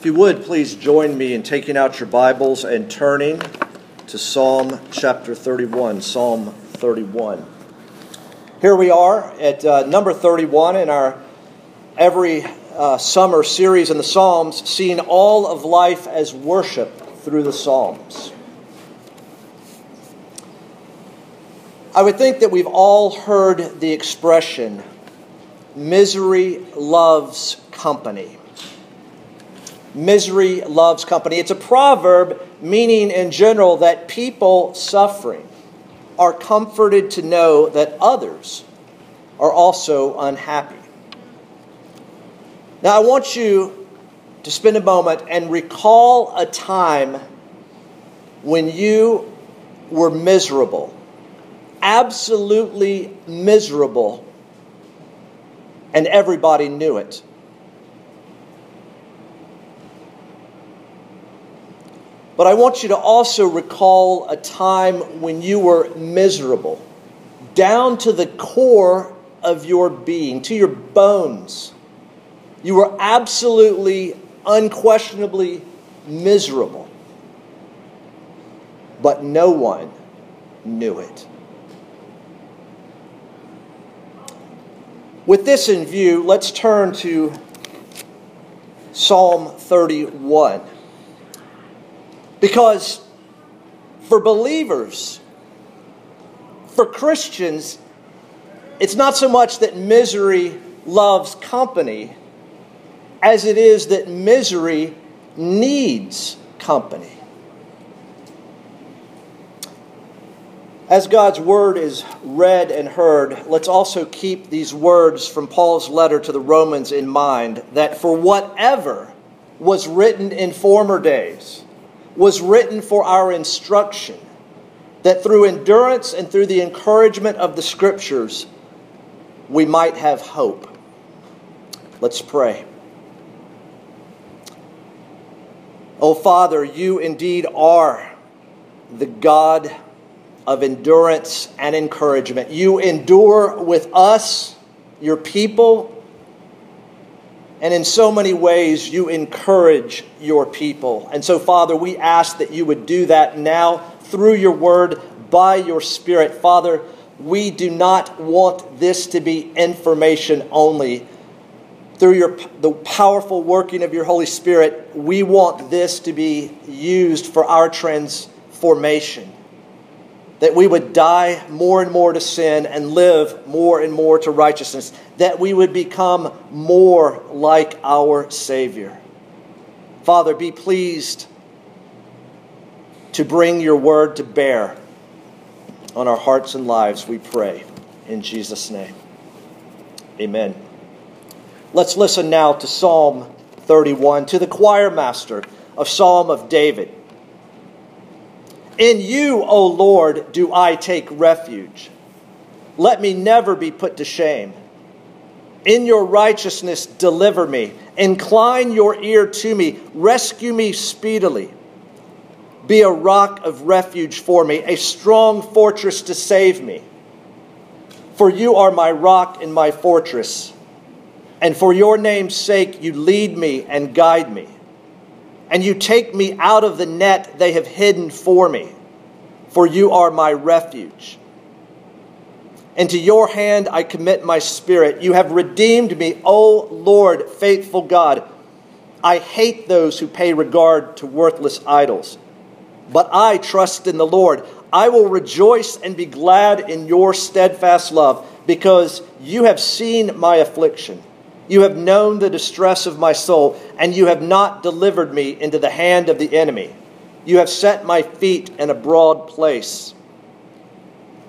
If you would, please join me in taking out your Bibles and turning to Psalm chapter 31. Psalm 31. Here we are at uh, number 31 in our every uh, summer series in the Psalms, seeing all of life as worship through the Psalms. I would think that we've all heard the expression, misery loves company misery loves company. It's a proverb meaning in general that people suffering are comforted to know that others are also unhappy. Now, I want you to spend a moment and recall a time when you were miserable, absolutely miserable, and everybody knew it. But I want you to also recall a time when you were miserable, down to the core of your being, to your bones. You were absolutely, unquestionably miserable. But no one knew it. With this in view, let's turn to Psalm 31. Because for believers, for Christians, it's not so much that misery loves company as it is that misery needs company. As God's word is read and heard, let's also keep these words from Paul's letter to the Romans in mind that for whatever was written in former days, was written for our instruction, that through endurance and through the encouragement of the Scriptures, we might have hope. Let's pray. Oh, Father, you indeed are the God of endurance and encouragement. You endure with us, your people, and in so many ways, you encourage your people. And so, Father, we ask that you would do that now through your word, by your Spirit. Father, we do not want this to be information only. Through your, the powerful working of your Holy Spirit, we want this to be used for our transformation that we would die more and more to sin and live more and more to righteousness, that we would become more like our Savior. Father, be pleased to bring your word to bear on our hearts and lives, we pray. In Jesus' name. Amen. Let's listen now to Psalm 31, to the choir master of Psalm of David. In you, O Lord, do I take refuge. Let me never be put to shame. In your righteousness, deliver me. Incline your ear to me. Rescue me speedily. Be a rock of refuge for me, a strong fortress to save me. For you are my rock and my fortress. And for your name's sake, you lead me and guide me and you take me out of the net they have hidden for me, for you are my refuge. Into your hand I commit my spirit. You have redeemed me, O Lord, faithful God. I hate those who pay regard to worthless idols. But I trust in the Lord. I will rejoice and be glad in your steadfast love, because you have seen my affliction you have known the distress of my soul, and you have not delivered me into the hand of the enemy. You have set my feet in a broad place.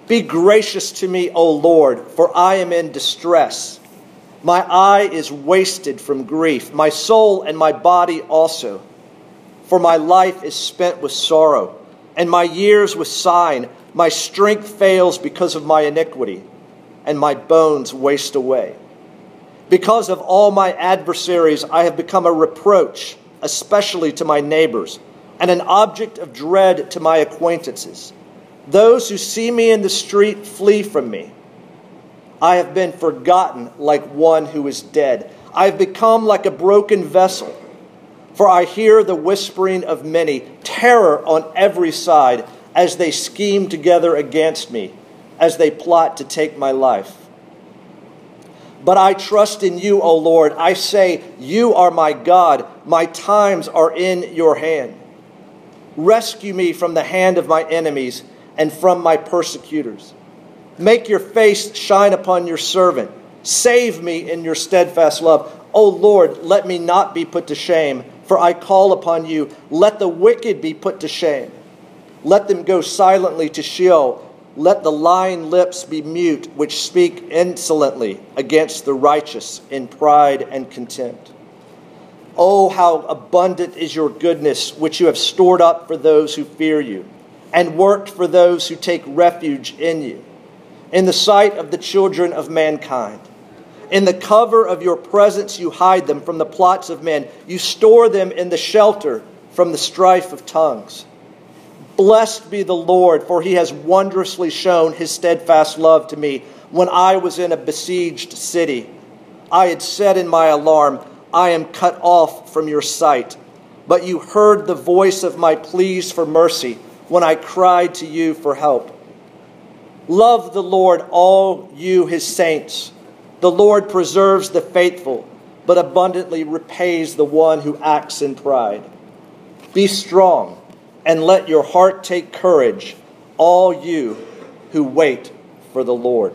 Be gracious to me, O Lord, for I am in distress. My eye is wasted from grief, my soul and my body also. For my life is spent with sorrow, and my years with sighing. My strength fails because of my iniquity, and my bones waste away. Because of all my adversaries, I have become a reproach, especially to my neighbors, and an object of dread to my acquaintances. Those who see me in the street flee from me. I have been forgotten like one who is dead. I have become like a broken vessel, For I hear the whispering of many, terror on every side, as they scheme together against me, as they plot to take my life. But I trust in you, O Lord. I say, You are my God. My times are in your hand. Rescue me from the hand of my enemies and from my persecutors. Make your face shine upon your servant. Save me in your steadfast love. O Lord, let me not be put to shame, for I call upon you. Let the wicked be put to shame. Let them go silently to Sheol. Let the lying lips be mute, which speak insolently against the righteous in pride and contempt. Oh, how abundant is your goodness, which you have stored up for those who fear you, and worked for those who take refuge in you, in the sight of the children of mankind. In the cover of your presence, you hide them from the plots of men. You store them in the shelter from the strife of tongues. Blessed be the Lord, for he has wondrously shown his steadfast love to me when I was in a besieged city. I had said in my alarm, I am cut off from your sight. But you heard the voice of my pleas for mercy when I cried to you for help. Love the Lord, all you his saints. The Lord preserves the faithful, but abundantly repays the one who acts in pride. Be strong and let your heart take courage, all you who wait for the Lord.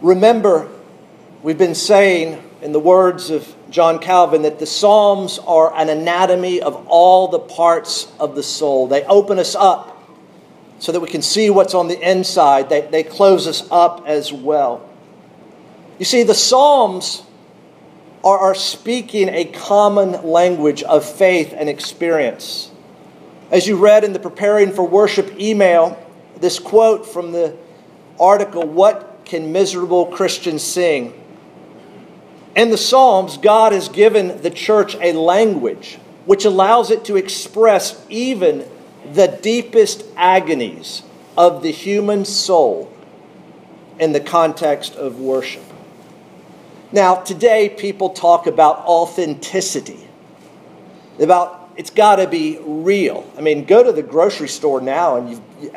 Remember, we've been saying in the words of John Calvin that the Psalms are an anatomy of all the parts of the soul. They open us up so that we can see what's on the inside, they, they close us up as well. You see, the Psalms are, speaking a common language of faith and experience. As you read in the Preparing for Worship email, this quote from the article, What Can Miserable Christians Sing? In the Psalms, God has given the church a language which allows it to express even the deepest agonies of the human soul in the context of worship. Now, today people talk about authenticity, about it's got to be real. I mean, go to the grocery store now and you've,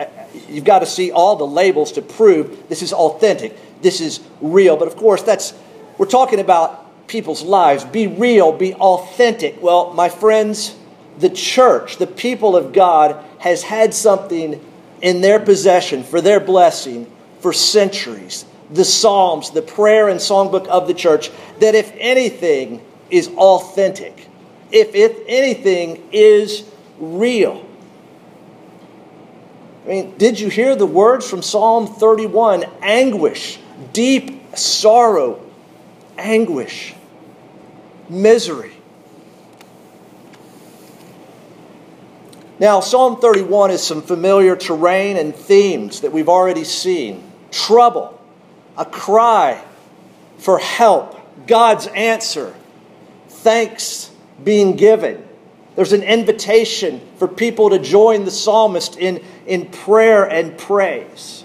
you've got to see all the labels to prove this is authentic, this is real. But of course, that's we're talking about people's lives. Be real, be authentic. Well, my friends, the church, the people of God, has had something in their possession for their blessing for centuries the Psalms, the prayer and songbook of the church, that if anything is authentic, if, if anything is real. I mean, did you hear the words from Psalm 31? Anguish, deep sorrow, anguish, misery. Now, Psalm 31 is some familiar terrain and themes that we've already seen trouble, a cry for help, God's answer, thanks being given. There's an invitation for people to join the psalmist in, in prayer and praise.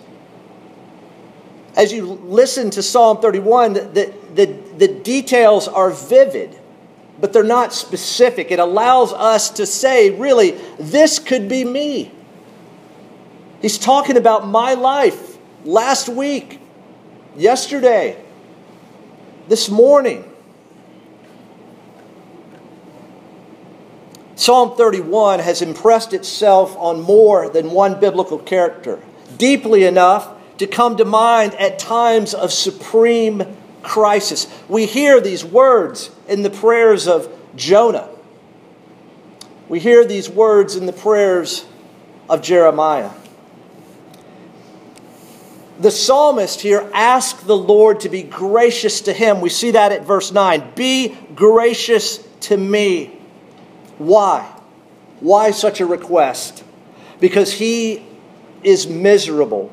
As you listen to Psalm 31, the, the, the details are vivid, but they're not specific. It allows us to say, really, this could be me. He's talking about my life last week yesterday, this morning. Psalm 31 has impressed itself on more than one biblical character, deeply enough to come to mind at times of supreme crisis. We hear these words in the prayers of Jonah. We hear these words in the prayers of Jeremiah the psalmist here asks the Lord to be gracious to him. We see that at verse 9. Be gracious to me. Why? Why such a request? Because he is miserable.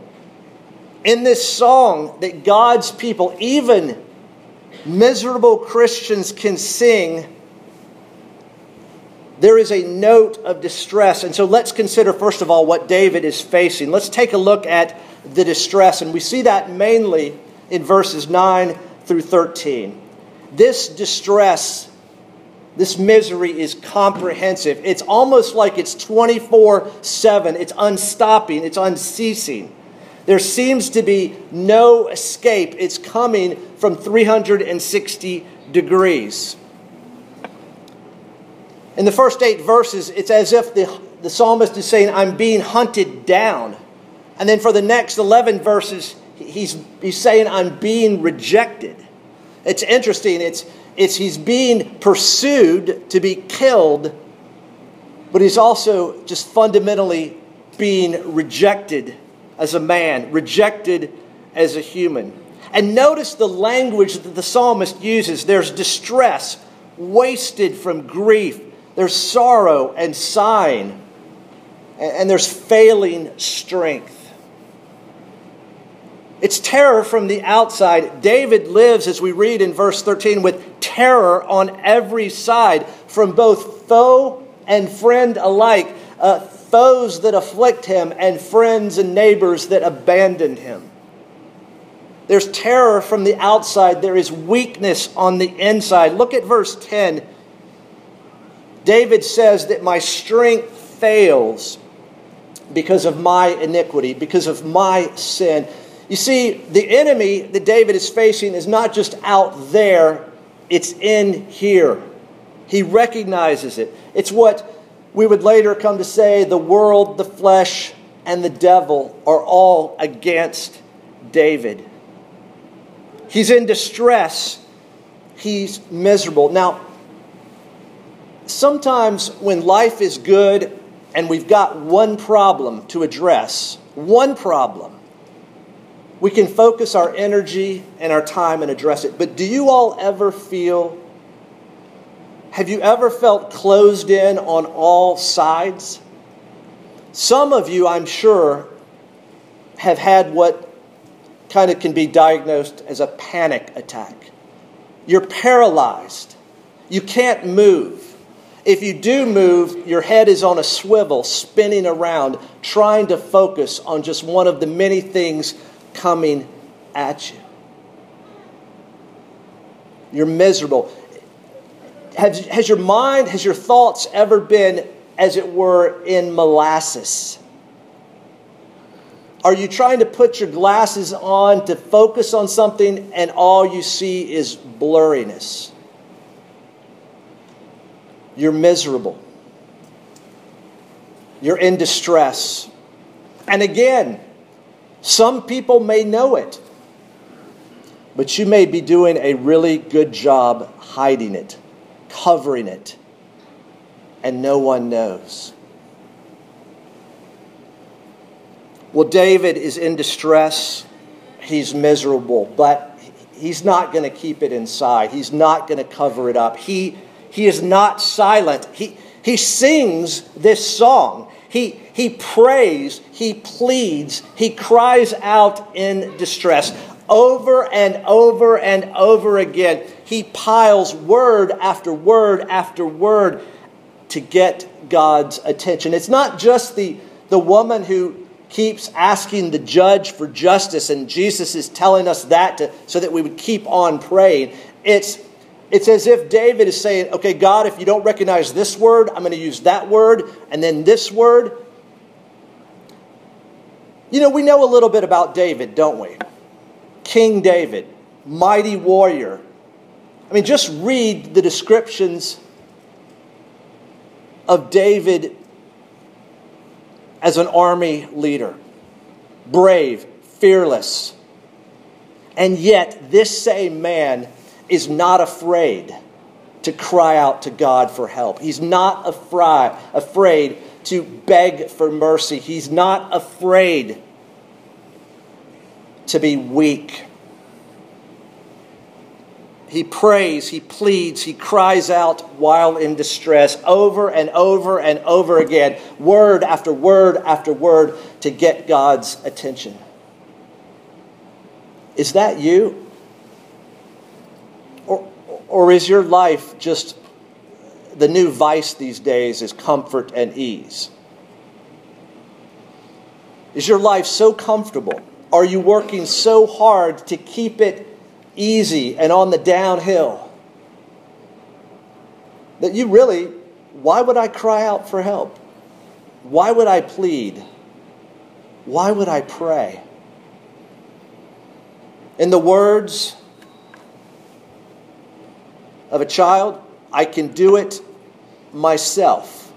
In this song that God's people, even miserable Christians, can sing, there is a note of distress. And so let's consider, first of all, what David is facing. Let's take a look at the distress. And we see that mainly in verses 9 through 13. This distress, this misery is comprehensive. It's almost like it's 24 7. It's unstopping, it's unceasing. There seems to be no escape. It's coming from 360 degrees. In the first eight verses, it's as if the, the psalmist is saying, I'm being hunted down. And then for the next 11 verses, he's, he's saying, I'm being rejected. It's interesting. It's, it's he's being pursued to be killed, but he's also just fundamentally being rejected as a man, rejected as a human. And notice the language that the psalmist uses there's distress, wasted from grief, there's sorrow and sighing, and there's failing strength. It's terror from the outside. David lives, as we read in verse 13, with terror on every side from both foe and friend alike. Uh, foes that afflict him and friends and neighbors that abandon him. There's terror from the outside, there is weakness on the inside. Look at verse 10. David says that my strength fails because of my iniquity, because of my sin. You see, the enemy that David is facing is not just out there, it's in here. He recognizes it. It's what we would later come to say the world, the flesh, and the devil are all against David. He's in distress, he's miserable. Now, sometimes when life is good and we've got one problem to address, one problem, we can focus our energy and our time and address it. But do you all ever feel, have you ever felt closed in on all sides? Some of you, I'm sure, have had what kind of can be diagnosed as a panic attack. You're paralyzed. You can't move. If you do move, your head is on a swivel, spinning around, trying to focus on just one of the many things coming at you. You're miserable. Has, has your mind, has your thoughts ever been, as it were, in molasses? Are you trying to put your glasses on to focus on something and all you see is blurriness? You're miserable. You're in distress. And again, some people may know it, but you may be doing a really good job hiding it, covering it, and no one knows. Well, David is in distress. He's miserable, but he's not going to keep it inside. He's not going to cover it up. He, he is not silent. He, he sings this song. He, he prays, he pleads, he cries out in distress. Over and over and over again, he piles word after word after word to get God's attention. It's not just the, the woman who keeps asking the judge for justice, and Jesus is telling us that to, so that we would keep on praying. It's it's as if David is saying, okay, God, if you don't recognize this word, I'm going to use that word, and then this word. You know, we know a little bit about David, don't we? King David, mighty warrior. I mean, just read the descriptions of David as an army leader brave, fearless. And yet, this same man is not afraid to cry out to God for help. He's not afraid, afraid to beg for mercy. He's not afraid to be weak. He prays, he pleads, he cries out while in distress over and over and over again, word after word after word to get God's attention. Is that you? Or is your life just the new vice these days is comfort and ease? Is your life so comfortable? Are you working so hard to keep it easy and on the downhill? that you really, why would I cry out for help? Why would I plead? Why would I pray? In the words of a child, I can do it myself.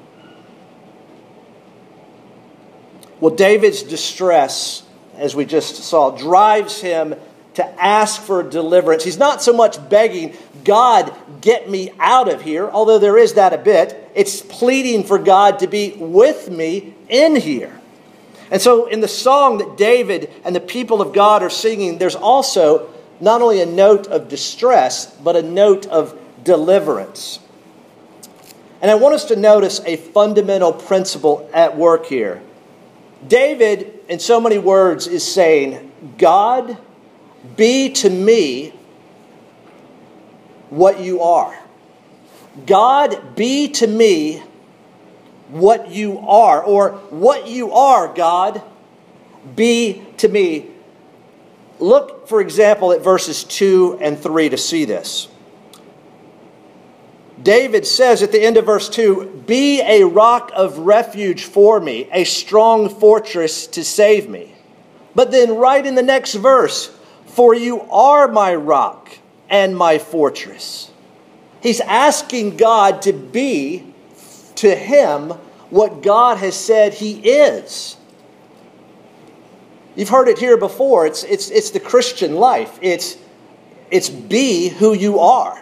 Well, David's distress, as we just saw, drives him to ask for deliverance. He's not so much begging, God, get me out of here, although there is that a bit. It's pleading for God to be with me in here. And so, in the song that David and the people of God are singing, there's also not only a note of distress, but a note of deliverance. And I want us to notice a fundamental principle at work here. David, in so many words, is saying, God, be to me what you are. God, be to me what you are, or what you are, God, be to me. Look, for example, at verses 2 and 3 to see this. David says at the end of verse 2 Be a rock of refuge for me, a strong fortress to save me. But then, right in the next verse, For you are my rock and my fortress. He's asking God to be to him what God has said he is. You've heard it here before. It's, it's, it's the Christian life. It's, it's be who you are.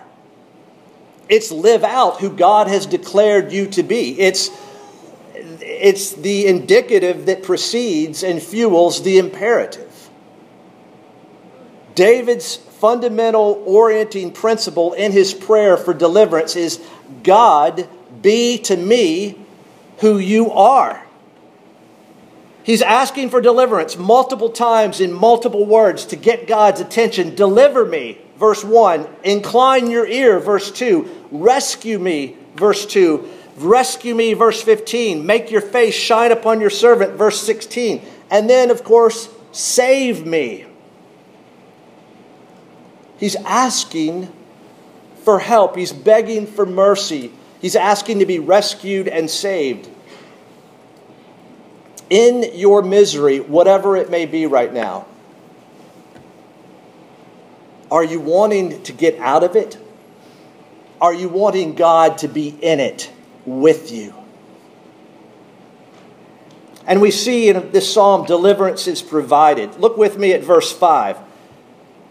It's live out who God has declared you to be. It's, it's the indicative that precedes and fuels the imperative. David's fundamental orienting principle in his prayer for deliverance is God, be to me who you are. He's asking for deliverance multiple times in multiple words to get God's attention. Deliver me, verse 1. Incline your ear, verse 2. Rescue me, verse 2. Rescue me, verse 15. Make your face shine upon your servant, verse 16. And then, of course, save me. He's asking for help, he's begging for mercy, he's asking to be rescued and saved. In your misery, whatever it may be right now, are you wanting to get out of it? Are you wanting God to be in it with you? And we see in this psalm, deliverance is provided. Look with me at verse 5.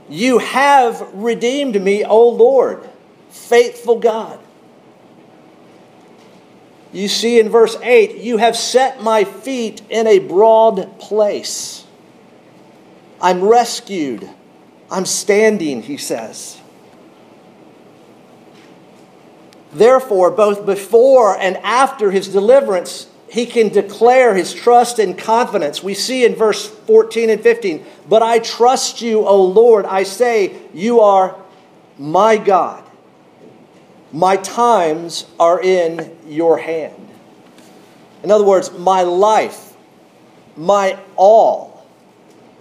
You have redeemed me, O Lord, faithful God. You see in verse 8, you have set my feet in a broad place. I'm rescued. I'm standing, he says. Therefore, both before and after his deliverance, he can declare his trust and confidence. We see in verse 14 and 15, But I trust you, O Lord. I say, You are my God. My times are in your hand. In other words, my life, my all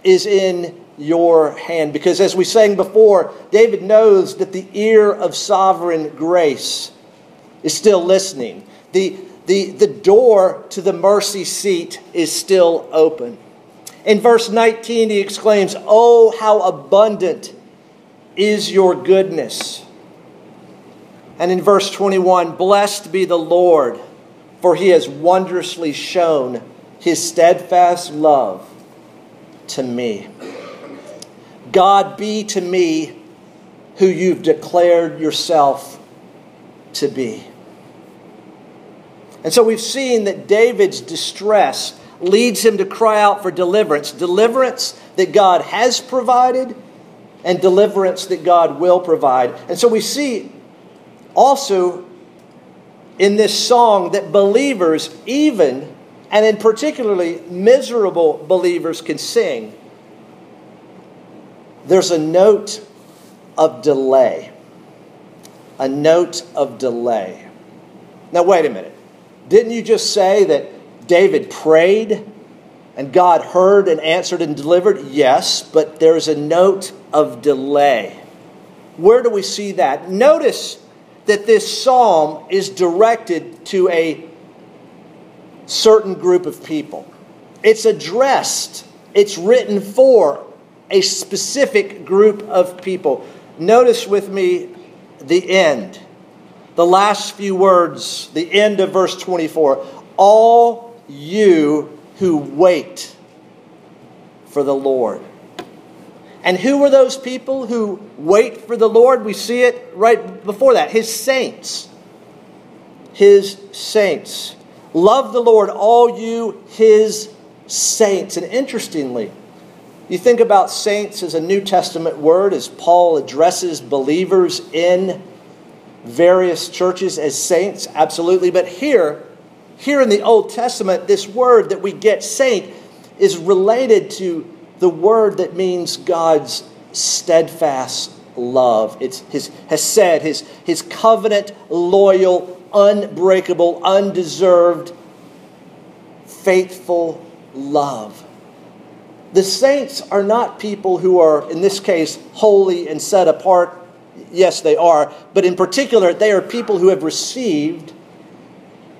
is in your hand. Because as we sang before, David knows that the ear of sovereign grace is still listening. The, the, the door to the mercy seat is still open. In verse 19, he exclaims, Oh, how abundant is your goodness. And in verse 21, Blessed be the Lord, for he has wondrously shown his steadfast love to me. God be to me who you've declared yourself to be. And so we've seen that David's distress leads him to cry out for deliverance deliverance that God has provided, and deliverance that God will provide. And so we see also in this song that believers, even and in particularly miserable believers, can sing. There's a note of delay. A note of delay. Now, wait a minute. Didn't you just say that David prayed and God heard and answered and delivered? Yes, but there's a note of delay. Where do we see that? Notice that this psalm is directed to a certain group of people. It's addressed, it's written for a specific group of people. Notice with me the end, the last few words, the end of verse 24. All you who wait for the Lord. And who are those people who wait for the Lord? We see it right before that. His saints. His saints. Love the Lord, all you, his saints. And interestingly, you think about saints as a New Testament word, as Paul addresses believers in various churches as saints, absolutely. But here, here in the Old Testament, this word that we get, saint, is related to the word that means God's steadfast love. It's his hesed, his, his covenant, loyal, unbreakable, undeserved, faithful love. The saints are not people who are, in this case, holy and set apart. Yes, they are. But in particular, they are people who have received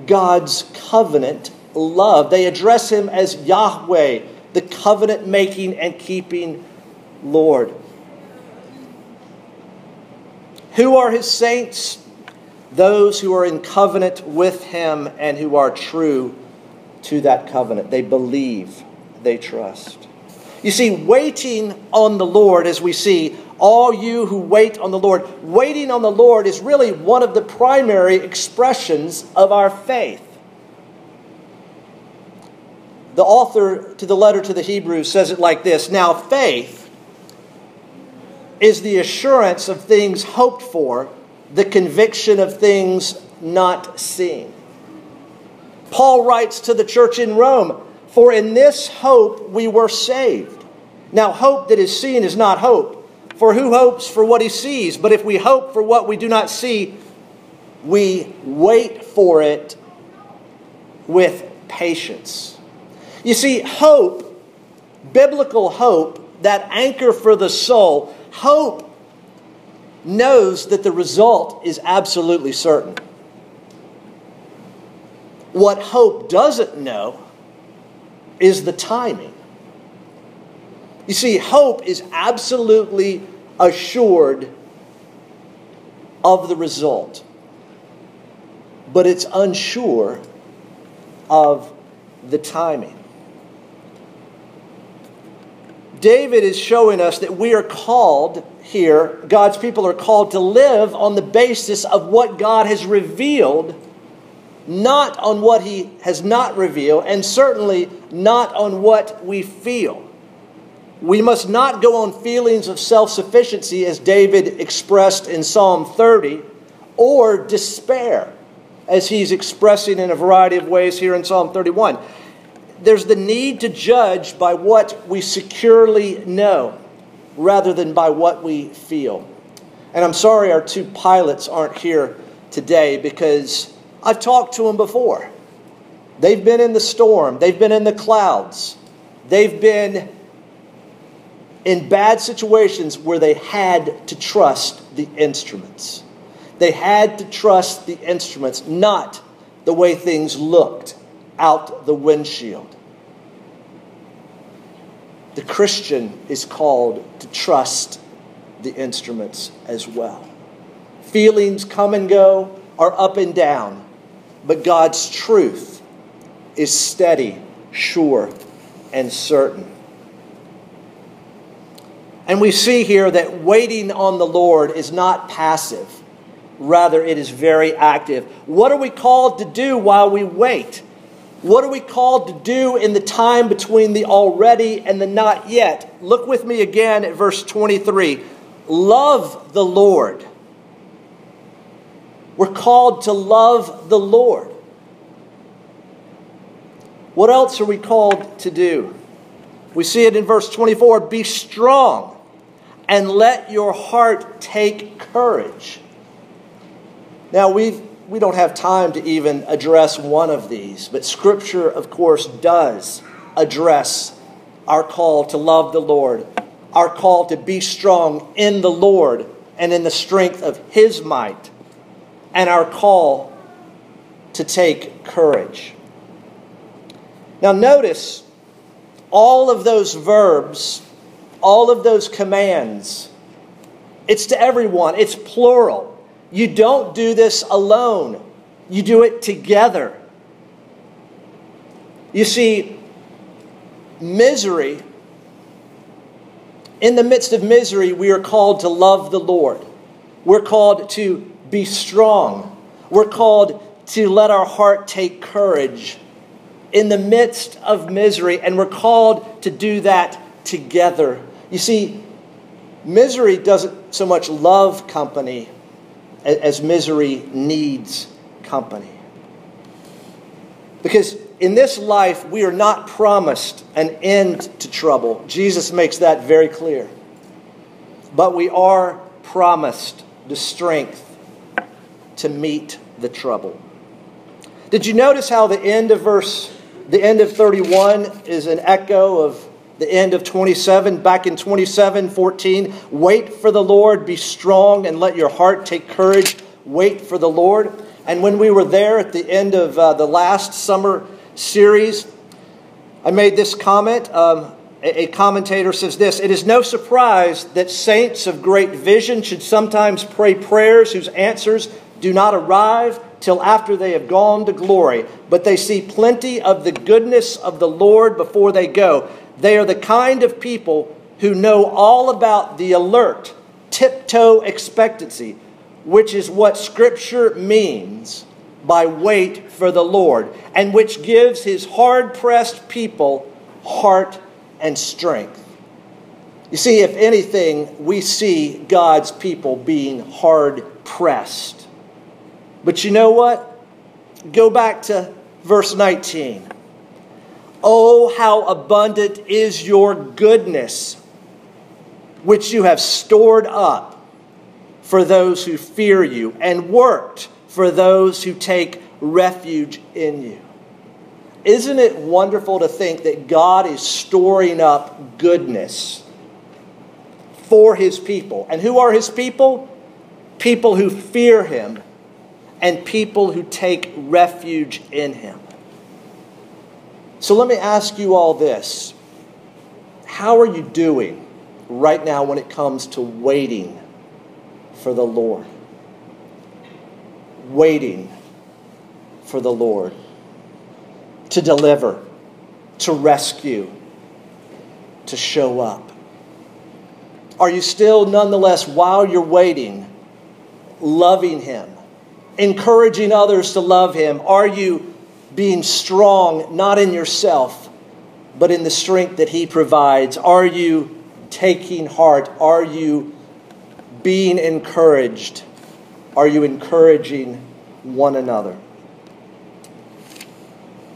God's covenant love. They address him as Yahweh, the covenant making and keeping Lord. Who are his saints? Those who are in covenant with him and who are true to that covenant. They believe, they trust. You see, waiting on the Lord, as we see, all you who wait on the Lord, waiting on the Lord is really one of the primary expressions of our faith. The author to the letter to the Hebrews says it like this Now, faith is the assurance of things hoped for, the conviction of things not seen. Paul writes to the church in Rome, For in this hope we were saved. Now, hope that is seen is not hope, for who hopes for what he sees? But if we hope for what we do not see, we wait for it with patience. You see, hope, biblical hope, that anchor for the soul, hope knows that the result is absolutely certain. What hope doesn't know is the timing. You see, hope is absolutely assured of the result, but it's unsure of the timing. David is showing us that we are called here, God's people are called to live on the basis of what God has revealed, not on what He has not revealed, and certainly not on what we feel. We must not go on feelings of self sufficiency, as David expressed in Psalm 30, or despair, as he's expressing in a variety of ways here in Psalm 31 there's the need to judge by what we securely know rather than by what we feel. And I'm sorry our two pilots aren't here today because I've talked to them before. They've been in the storm, they've been in the clouds, they've been in bad situations where they had to trust the instruments. They had to trust the instruments, not the way things looked out the windshield. The Christian is called to trust the instruments as well. Feelings come and go, are up and down, but God's truth is steady, sure, and certain. And we see here that waiting on the Lord is not passive, rather, it is very active. What are we called to do while we wait? What are we called to do in the time between the already and the not yet? Look with me again at verse 23. Love the Lord. We're called to love the Lord. What else are we called to do? We see it in verse 24 be strong and let your heart take courage. Now, we've we don't have time to even address one of these, but Scripture, of course, does address our call to love the Lord, our call to be strong in the Lord and in the strength of His might. And our call to take courage. Now, notice all of those verbs, all of those commands, it's to everyone, it's plural. You don't do this alone, you do it together. You see, misery, in the midst of misery, we are called to love the Lord. We're called to be strong. We're called to let our heart take courage in the midst of misery, and we're called to do that together. You see, misery doesn't so much love company as misery needs company. Because in this life, we are not promised an end to trouble. Jesus makes that very clear. But we are promised the strength to meet the trouble. Did you notice how the end of verse, the end of 31 is an echo of the end of 27? Back in 27 14, wait for the Lord, be strong, and let your heart take courage. Wait for the Lord. And when we were there at the end of uh, the last summer series, I made this comment. Um, a commentator says this It is no surprise that saints of great vision should sometimes pray prayers whose answers do not arrive till after they have gone to glory, but they see plenty of the goodness of the Lord before they go. They are the kind of people who know all about the alert, tiptoe expectancy, which is what Scripture means by wait for the Lord, and which gives his hard pressed people heart and strength. You see, if anything, we see God's people being hard pressed. But you know what? Go back to verse 19. Oh, how abundant is your goodness, which you have stored up for those who fear you and worked for those who take refuge in you. Isn't it wonderful to think that God is storing up goodness for his people? And who are his people? People who fear him and people who take refuge in him. So let me ask you all this How are you doing right now when it comes to waiting for the Lord? Waiting for the Lord to deliver, to rescue, to show up? Are you still, nonetheless, while you're waiting, loving Him, encouraging others to love Him? Are you being strong, not in yourself, but in the strength that He provides? Are you taking heart? Are you being encouraged? Are you encouraging one another?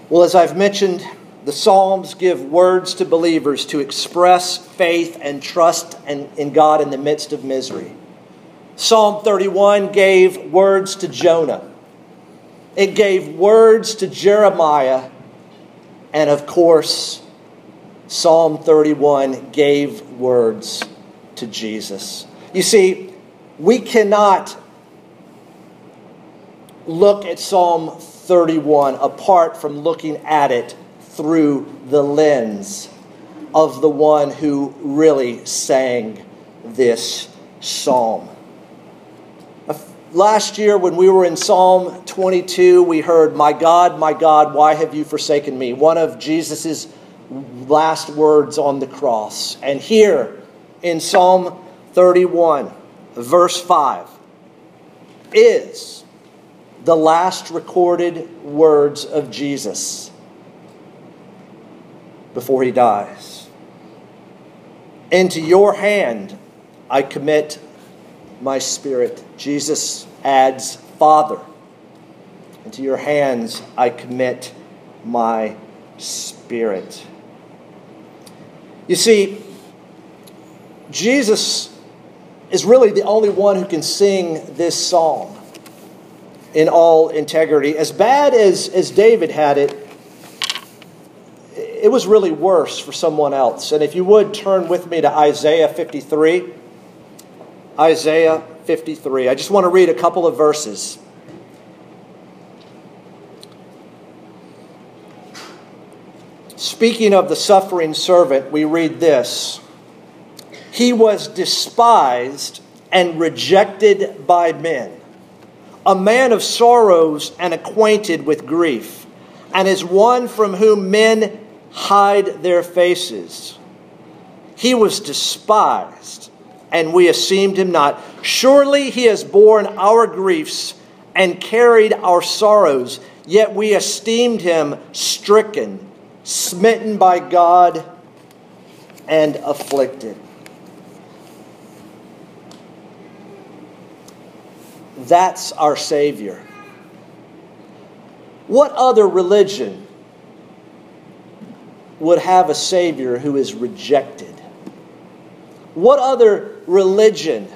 Well, as I've mentioned, the Psalms give words to believers to express faith and trust in God in the midst of misery. Psalm 31 gave words to Jonah, it gave words to Jeremiah, and of course, Psalm 31 gave words to Jesus. You see, we cannot look at Psalm 31 apart from looking at it through the lens of the one who really sang this psalm. Last year, when we were in Psalm 22, we heard, My God, my God, why have you forsaken me? One of Jesus' last words on the cross. And here in Psalm 31, verse 5, is the last recorded words of Jesus before he dies. Into your hand I commit my spirit. Jesus adds, Father, into your hands I commit my spirit. You see, Jesus is really the only one who can sing this psalm in all integrity. As bad as, as David had it, it was really worse for someone else. And if you would turn with me to Isaiah 53. Isaiah 53. I just want to read a couple of verses. Speaking of the suffering servant, we read this He was despised and rejected by men, a man of sorrows and acquainted with grief, and is one from whom men hide their faces. He was despised, and we esteemed him not. Surely he has borne our griefs and carried our sorrows, yet we esteemed him stricken smitten by God, and afflicted. That's our Savior. What other religion would have a Savior who is rejected? What other religion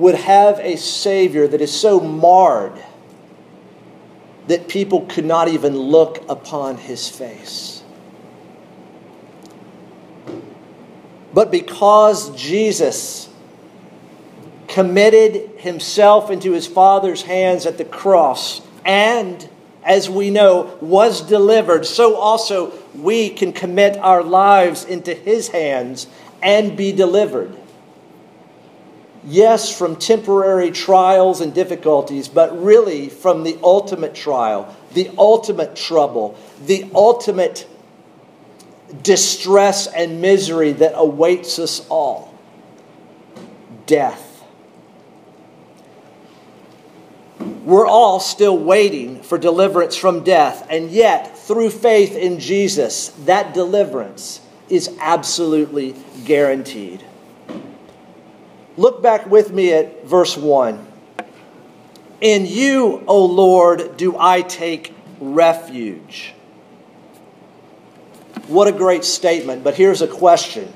would have a Savior that is so marred that people could not even look upon his face. But because Jesus committed himself into his Father's hands at the cross and, as we know, was delivered, so also we can commit our lives into his hands and be delivered yes, from temporary trials and difficulties, but really from the ultimate trial, the ultimate trouble, the ultimate distress and misery that awaits us all death. We're all still waiting for deliverance from death, and yet, through faith in Jesus, that deliverance is absolutely guaranteed. Look back with me at verse 1. In you, O Lord, do I take refuge. What a great statement, but here's a question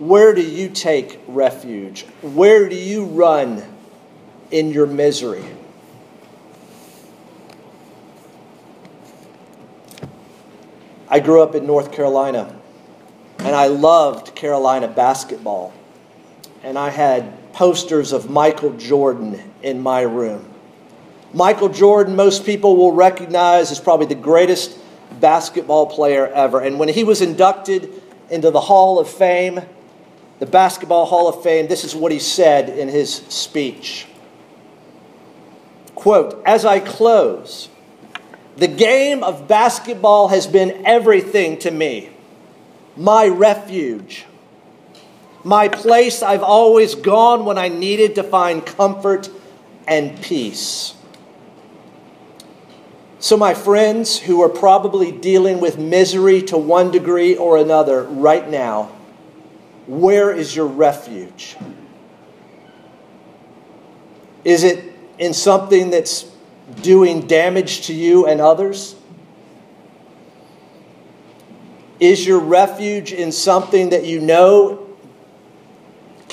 Where do you take refuge? Where do you run in your misery? I grew up in North Carolina, and I loved Carolina basketball and I had posters of Michael Jordan in my room. Michael Jordan, most people will recognize as probably the greatest basketball player ever. And when he was inducted into the Hall of Fame, the Basketball Hall of Fame, this is what he said in his speech. Quote, as I close, the game of basketball has been everything to me, my refuge my place I've always gone when I needed to find comfort and peace. So, my friends who are probably dealing with misery to one degree or another right now, where is your refuge? Is it in something that's doing damage to you and others? Is your refuge in something that you know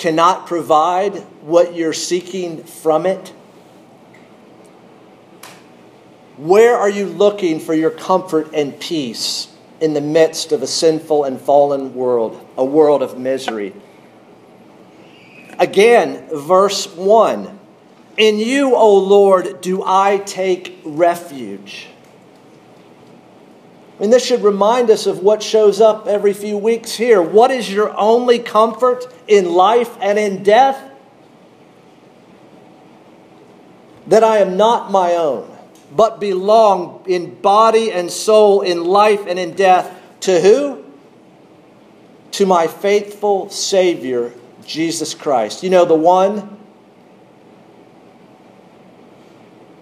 cannot provide what you're seeking from it? Where are you looking for your comfort and peace in the midst of a sinful and fallen world, a world of misery? Again, verse 1 In you, O Lord, do I take refuge. And this should remind us of what shows up every few weeks here. What is your only comfort in life and in death? That I am not my own, but belong in body and soul, in life and in death to who? To my faithful Savior, Jesus Christ. You know, the one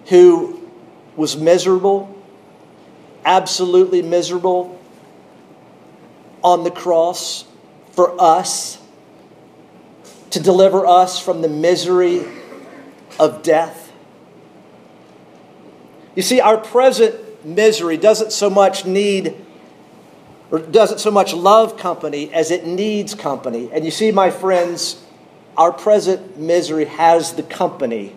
who was miserable absolutely miserable on the cross for us to deliver us from the misery of death. You see, our present misery doesn't so much need or doesn't so much love company as it needs company. And you see, my friends, our present misery has the company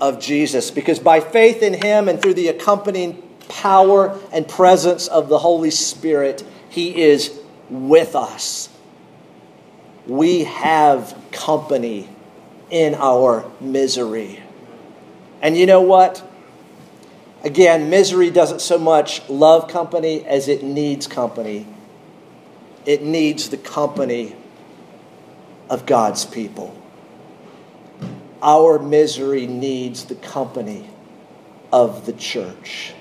of Jesus because by faith in Him and through the accompanying power and presence of the Holy Spirit, He is with us. We have company in our misery. And you know what? Again, misery doesn't so much love company as it needs company. It needs the company of God's people. Our misery needs the company of the church.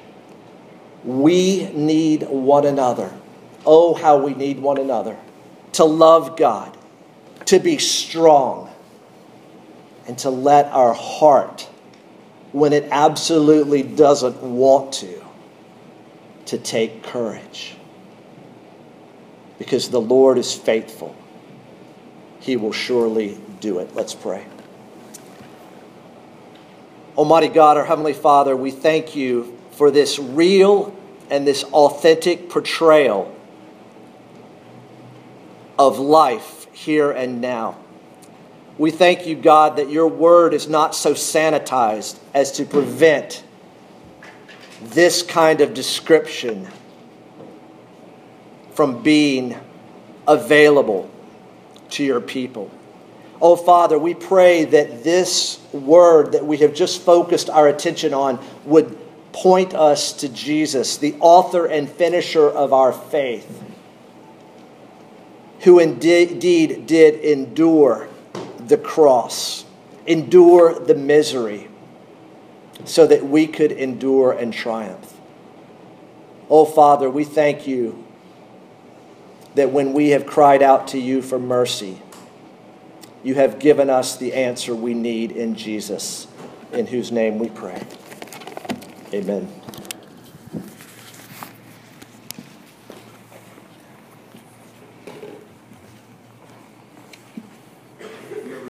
We need one another. Oh, how we need one another to love God, to be strong, and to let our heart, when it absolutely doesn't want to, to take courage. Because the Lord is faithful. He will surely do it. Let's pray. Almighty God, our Heavenly Father, we thank you for this real and this authentic portrayal of life here and now. We thank you, God, that your word is not so sanitized as to prevent this kind of description from being available to your people. Oh, Father, we pray that this word that we have just focused our attention on would point us to Jesus, the author and finisher of our faith, who indeed did endure the cross, endure the misery, so that we could endure and triumph. Oh, Father, we thank you that when we have cried out to you for mercy, you have given us the answer we need in Jesus, in whose name we pray. Amen.